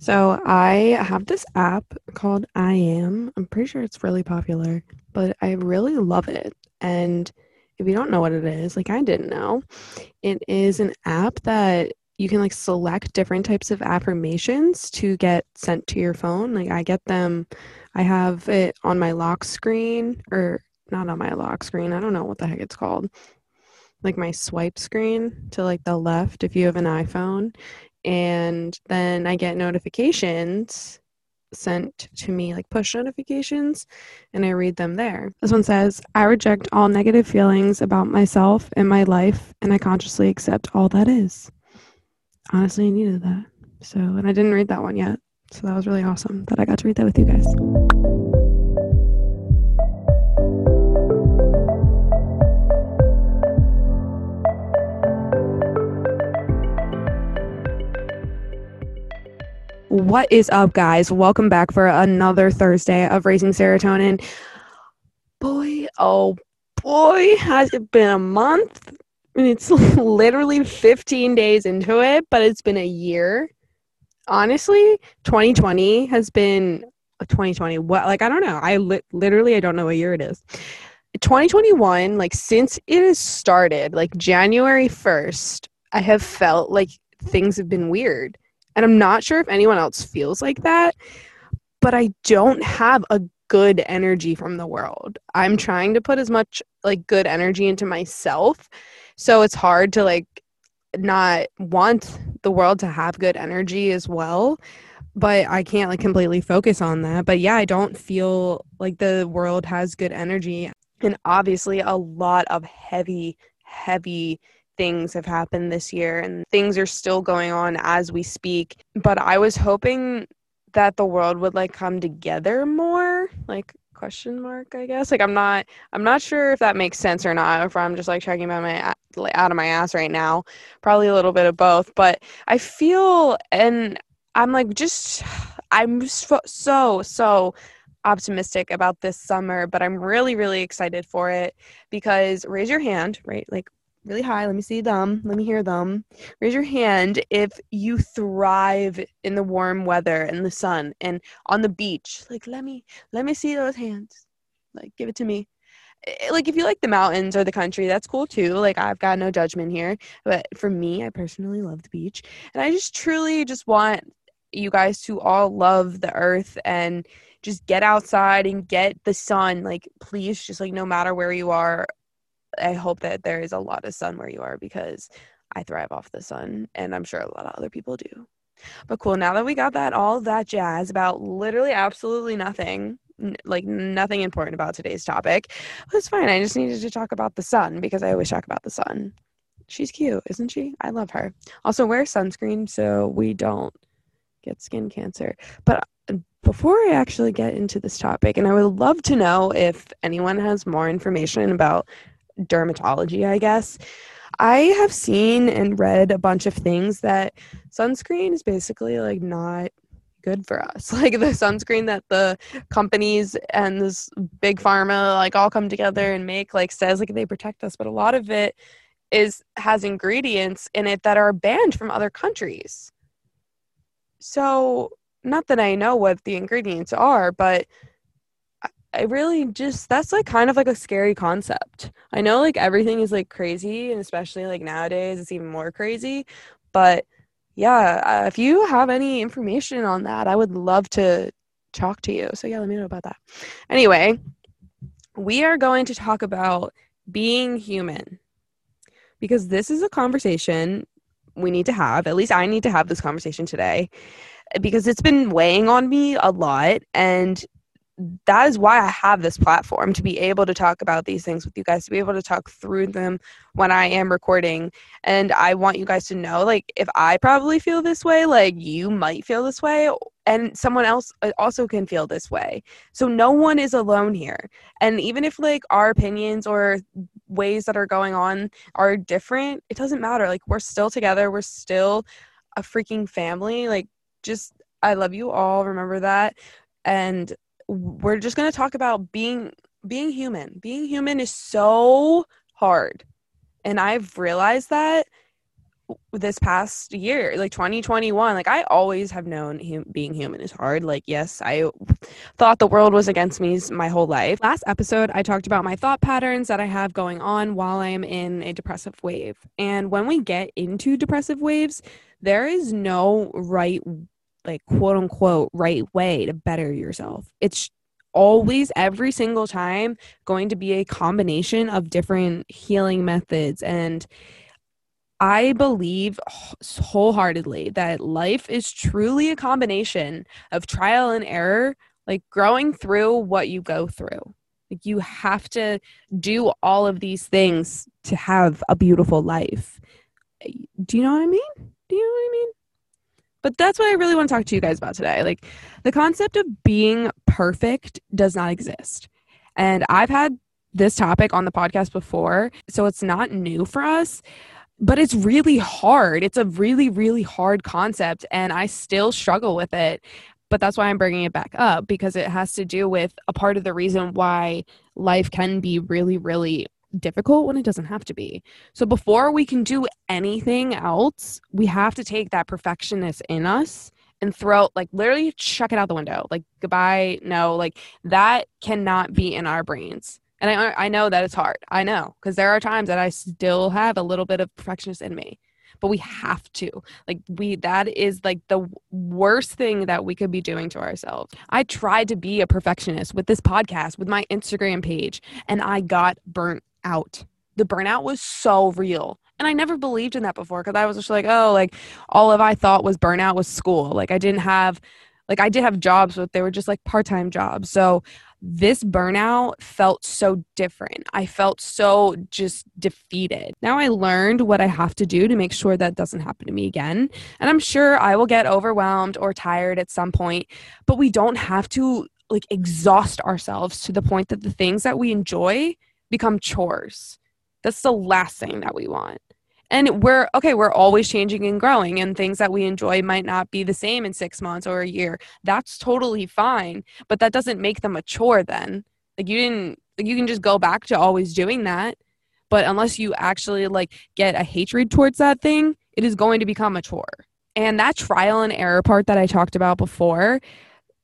So I have this app called I Am. I'm pretty sure it's really popular, but I really love it. And if you don't know what it is, like I didn't know, it is an app that you can like select different types of affirmations to get sent to your phone. Like I get them, I have it on my lock screen or not on my lock screen. I don't know what the heck it's called. Like my swipe screen to like the left if you have an iPhone. And then I get notifications sent to me, like push notifications, and I read them there. This one says, I reject all negative feelings about myself and my life, and I consciously accept all that is. Honestly, I needed that. So, and I didn't read that one yet. So that was really awesome that I got to read that with you guys. What is up, guys? Welcome back for another Thursday of Raising Serotonin. Boy, oh boy, has it been a month? It's literally 15 days into it, but it's been a year. Honestly, 2020 has been 2020. What, like, I don't know. I li- literally, I don't know what year it is. 2021, like, since it has started, like January 1st, I have felt like things have been weird and I'm not sure if anyone else feels like that, but I don't have a good energy from the world. I'm trying to put as much like good energy into myself. So it's hard to like not want the world to have good energy as well but I can't like completely focus on that. But yeah, I don't feel like the world has good energy. And obviously, a lot of heavy, heavy things have happened this year and things are still going on as we speak. But I was hoping that the world would like come together more, like question mark i guess. Like i'm not i'm not sure if that makes sense or not if i'm just like checking about my out of my ass right now. Probably a little bit of both. But i feel and i'm like just i'm so so so optimistic about this summer but i'm really really excited for it because raise your hand right? Like really high. Let me see them. Let me hear them. Raise your hand if you thrive in the warm weather and the sun and on the beach. Like let me let me see those hands. Like give it to me. Eh, like if you like the mountains or the country, that's cool too. Like I've got no judgment here. But for me, I personally love the beach. And I just truly just want you guys to all love the earth and just get outside and get the sun like please just like no matter where you are I hope that there is a lot of sun where you are because I thrive off the sun and I'm sure a lot of other people do. But cool, now that we got that all that jazz about literally absolutely nothing, n- like nothing important about today's topic, that's fine. I just needed to talk about the sun because I always talk about the sun. She's cute, isn't she? I love her. Also, wear sunscreen so we don't get skin cancer. But uh, before I actually get into this topic, and I would love to know if anyone has more information about dermatology, I guess. I have seen and read a bunch of things that sunscreen is basically like not good for us. Like the sunscreen that the companies and this big pharma like all come together and make like says like they protect us, but a lot of it is has ingredients in it that are banned from other countries. So, not that I know what the ingredients are, but I really just that's like kind of like a scary concept. I know like everything is like crazy and especially like nowadays it's even more crazy, but yeah, uh, if you have any information on that, I would love to talk to you. So yeah, let me know about that. Anyway, we are going to talk about being human. Because this is a conversation we need to have. At least I need to have this conversation today because it's been weighing on me a lot and that is why I have this platform to be able to talk about these things with you guys, to be able to talk through them when I am recording. And I want you guys to know, like, if I probably feel this way, like, you might feel this way, and someone else uh, also can feel this way. So no one is alone here. And even if, like, our opinions or ways that are going on are different, it doesn't matter. Like, we're still together, we're still a freaking family. Like, just, I love you all. Remember that. And we're just going to talk about being being human. Being human is so hard. And I've realized that this past year, like 2021. Like I always have known hum- being human is hard. Like yes, I thought the world was against me my whole life. Last episode, I talked about my thought patterns that I have going on while I am in a depressive wave. And when we get into depressive waves, there is no right like quote unquote right way to better yourself. It's always every single time going to be a combination of different healing methods and I believe wholeheartedly that life is truly a combination of trial and error, like growing through what you go through. Like you have to do all of these things to have a beautiful life. Do you know what I mean? Do you? But that's what I really want to talk to you guys about today. Like the concept of being perfect does not exist. And I've had this topic on the podcast before, so it's not new for us, but it's really hard. It's a really, really hard concept, and I still struggle with it. But that's why I'm bringing it back up because it has to do with a part of the reason why life can be really, really difficult when it doesn't have to be. So before we can do anything else, we have to take that perfectionist in us and throw like literally chuck it out the window. Like goodbye, no, like that cannot be in our brains. And I I know that it's hard. I know because there are times that I still have a little bit of perfectionist in me. But we have to. Like we that is like the worst thing that we could be doing to ourselves. I tried to be a perfectionist with this podcast, with my Instagram page, and I got burnt out. The burnout was so real. And I never believed in that before because I was just like, oh, like all of I thought was burnout was school. Like I didn't have, like I did have jobs, but they were just like part time jobs. So this burnout felt so different. I felt so just defeated. Now I learned what I have to do to make sure that doesn't happen to me again. And I'm sure I will get overwhelmed or tired at some point, but we don't have to like exhaust ourselves to the point that the things that we enjoy become chores. That's the last thing that we want. And we're okay, we're always changing and growing, and things that we enjoy might not be the same in six months or a year. That's totally fine, but that doesn't make them a chore then. Like, you didn't, like, you can just go back to always doing that. But unless you actually like get a hatred towards that thing, it is going to become a chore. And that trial and error part that I talked about before,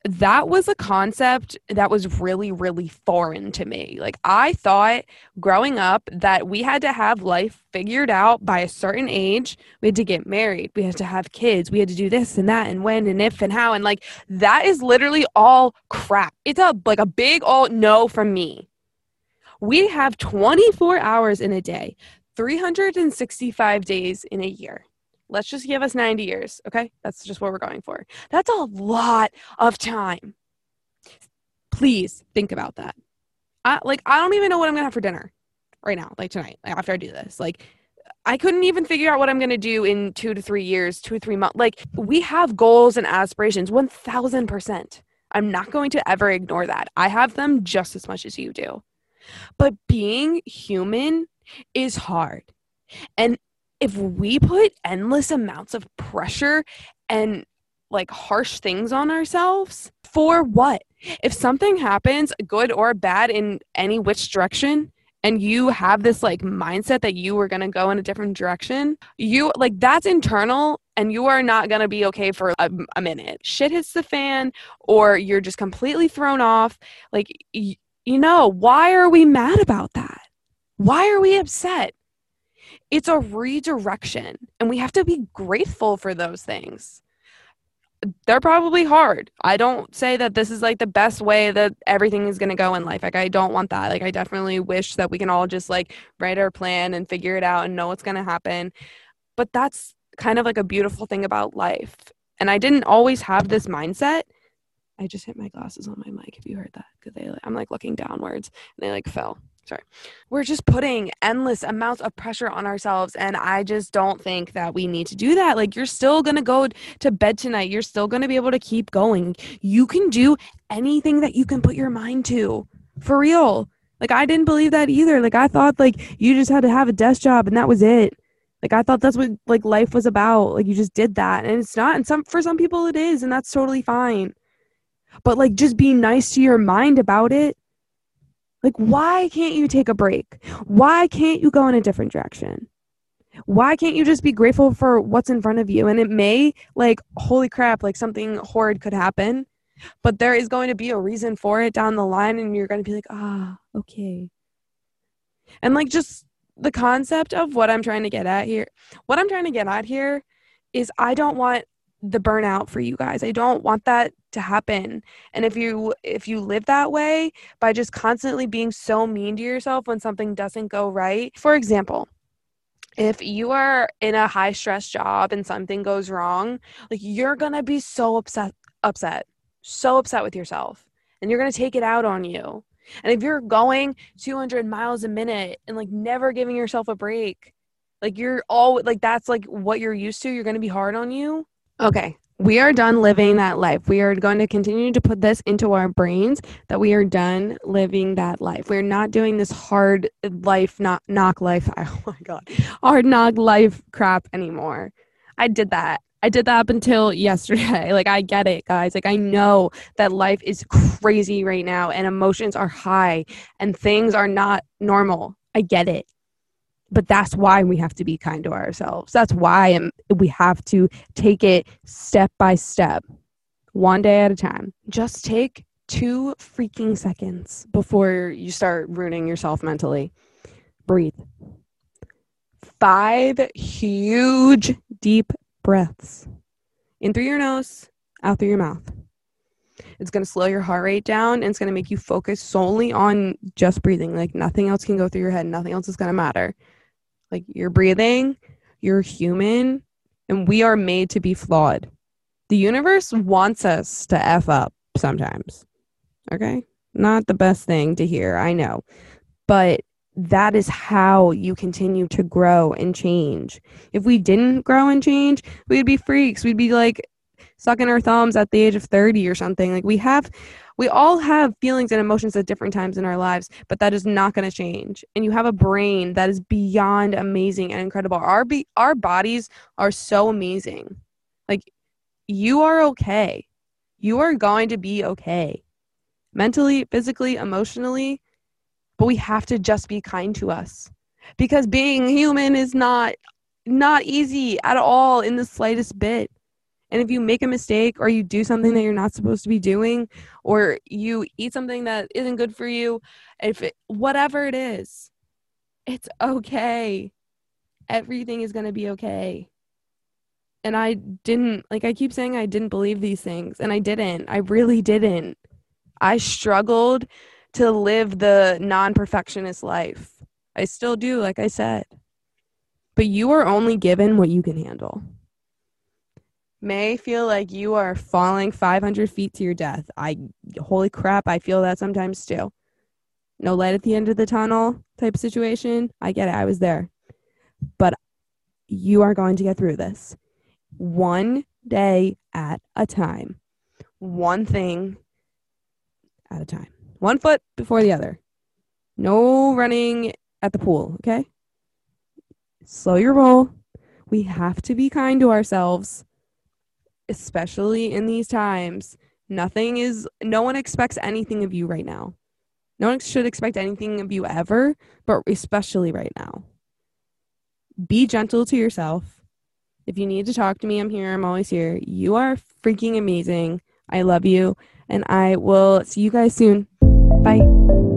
that was a concept that was really, really foreign to me. Like, I thought growing up that we had to have life figured out by a certain age. We had to get married. We had to have kids. We had to do this and that and when and if and how. And like, that is literally all crap. It's a like a big old no from me. We have 24 hours in a day, 365 days in a year. Let's just give us 90 years, okay? That's just what we're going for. That's a lot of time. Please think about that. I, like, I don't even know what I'm gonna have for dinner right now, like tonight, after I do this. Like, I couldn't even figure out what I'm gonna do in two to three years, two or three months. Like, we have goals and aspirations, 1000%. I'm not going to ever ignore that. I have them just as much as you do. But being human is hard. And if we put endless amounts of pressure and like harsh things on ourselves for what? If something happens good or bad in any which direction and you have this like mindset that you were going to go in a different direction you like that's internal and you are not going to be okay for a, a, minute. Shit hits the fan or you're just completely thrown off. Like y- you know why are we mad about that? Why are we upset it's a redirection and we have to be grateful for those things. They're probably hard. I don't say that this is like the best way that everything is going to go in life. Like i don't want that. Like i definitely wish that we can all just like write our plan and figure it out and know what's going to happen. But that's kind of like a beautiful thing about life. And i didn't always have this mindset. I just hit my glasses on my mic. If you heard that? Because i'm like looking downwards and they like fell sorry. We're just putting endless amounts of pressure on ourselves and i just don't think that we need to do that. Like you're still going to go to bed tonight. You're still going to be able to keep going. You can do anything that you can put your mind to. For real. Like i didn't believe that either. Like i thought like you just had to have a desk job and that was it. Like i thought that's what like life was about. Like you just did that and it's not and some for some people it is and that's totally fine. But like just be nice to your mind about it like, why can't you take a break? Why can't you go in a different direction? why can't you just be grateful for what's in front of you? And it may, like, holy crap, like something horrid could happen, but there is going to be a reason for it down the line, and you're going to be like, ah, okay. And like, just the concept of what I'm trying to get at here, what I'm trying to get at here is I don't want the burnout for you guys. I don't want that to happen. And if you if you live that way by just constantly being so mean to yourself when something doesn't go right. For example, if you are in a high stress job and something goes wrong, like you're going to be so upset upset. So upset with yourself. And you're going to take it out on you. And if you're going 200 miles a minute and like never giving yourself a break, like you're all like that's like what you're used to, you're going to be hard on you Okay, we are done living that life. We are going to continue to put this into our brains that we are done living that life. We're not doing this hard life, not knock life. Oh my God, hard knock life crap anymore. I did that. I did that up until yesterday. Like, I get it, guys. Like, I know that life is crazy right now and emotions are high and things are not normal. I get it but that's why we have to be kind to ourselves. That's why we have to take it step by step, one day at a time. Just take two freaking seconds before you start ruining yourself mentally. Breathe. Five huge, deep breaths in through your nose, out through your mouth. It's going to slow your heart rate down and it's going to make you focus solely on just breathing. Like nothing else can go through your head, nothing else is going to matter. Like you're breathing, you're human, and we are made to be flawed. The universe wants us to F up sometimes. Okay? Not the best thing to hear, I know. But that is how you continue to grow and change. If we didn't grow and change, we'd be freaks. We'd be like sucking our thumbs at the age of 30 or something. Like we have we all have feelings and emotions at different times in our lives, but that is not going to change. And you have a brain that is beyond amazing and incredible. Our be- our bodies are so amazing. Like you are okay. You are going to be okay. Mentally, physically, emotionally, but we have to just be kind to us. Because being human is not not easy at all in the slightest bit. And if you make a mistake or you do something that you're not supposed to be doing or you eat something that isn't good for you, if it, whatever it is, it's okay. Everything is going to be okay. And I didn't like I keep saying I didn't believe these things and I didn't. I really didn't. I struggled to live the non-perfectionist life. I still do, like I said. But you are only given what you can handle may feel like you are falling 500 feet to your death. I, holy crap, I feel that sometimes too. No light at the end of the tunnel type situation. I get it. I was there. But you are going to get through this one day at a time, one thing at a time, one foot before the other. No running at the pool, okay? Slow your roll. We have to be kind to ourselves especially in these times, nothing is, no one expects anything of you right now. No one should expect anything of you ever, but especially right now. Be gentle to yourself. If you need to talk to me, I'm here. I'm always here. You are freaking amazing. I love you. And I will see you guys soon. Bye.